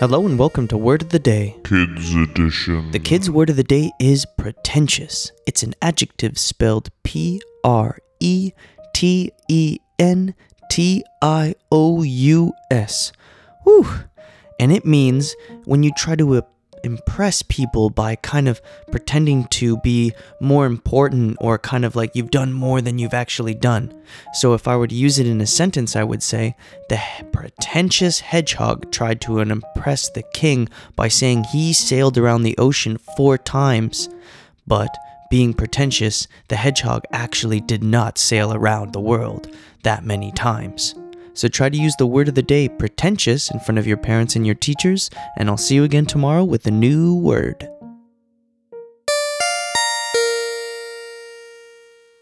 Hello and welcome to Word of the Day. Kids Edition. The kids' word of the day is pretentious. It's an adjective spelled P R E T E N T I O U S. Whew. And it means when you try to impress people by kind of pretending to be more important or kind of like you've done more than you've actually done. So if I were to use it in a sentence, I would say the pretentious hedgehog tried to impress the king by saying he sailed around the ocean four times. But being pretentious, the hedgehog actually did not sail around the world that many times. So try to use the word of the day pretentious in front of your parents and your teachers, and I'll see you again tomorrow with a new word.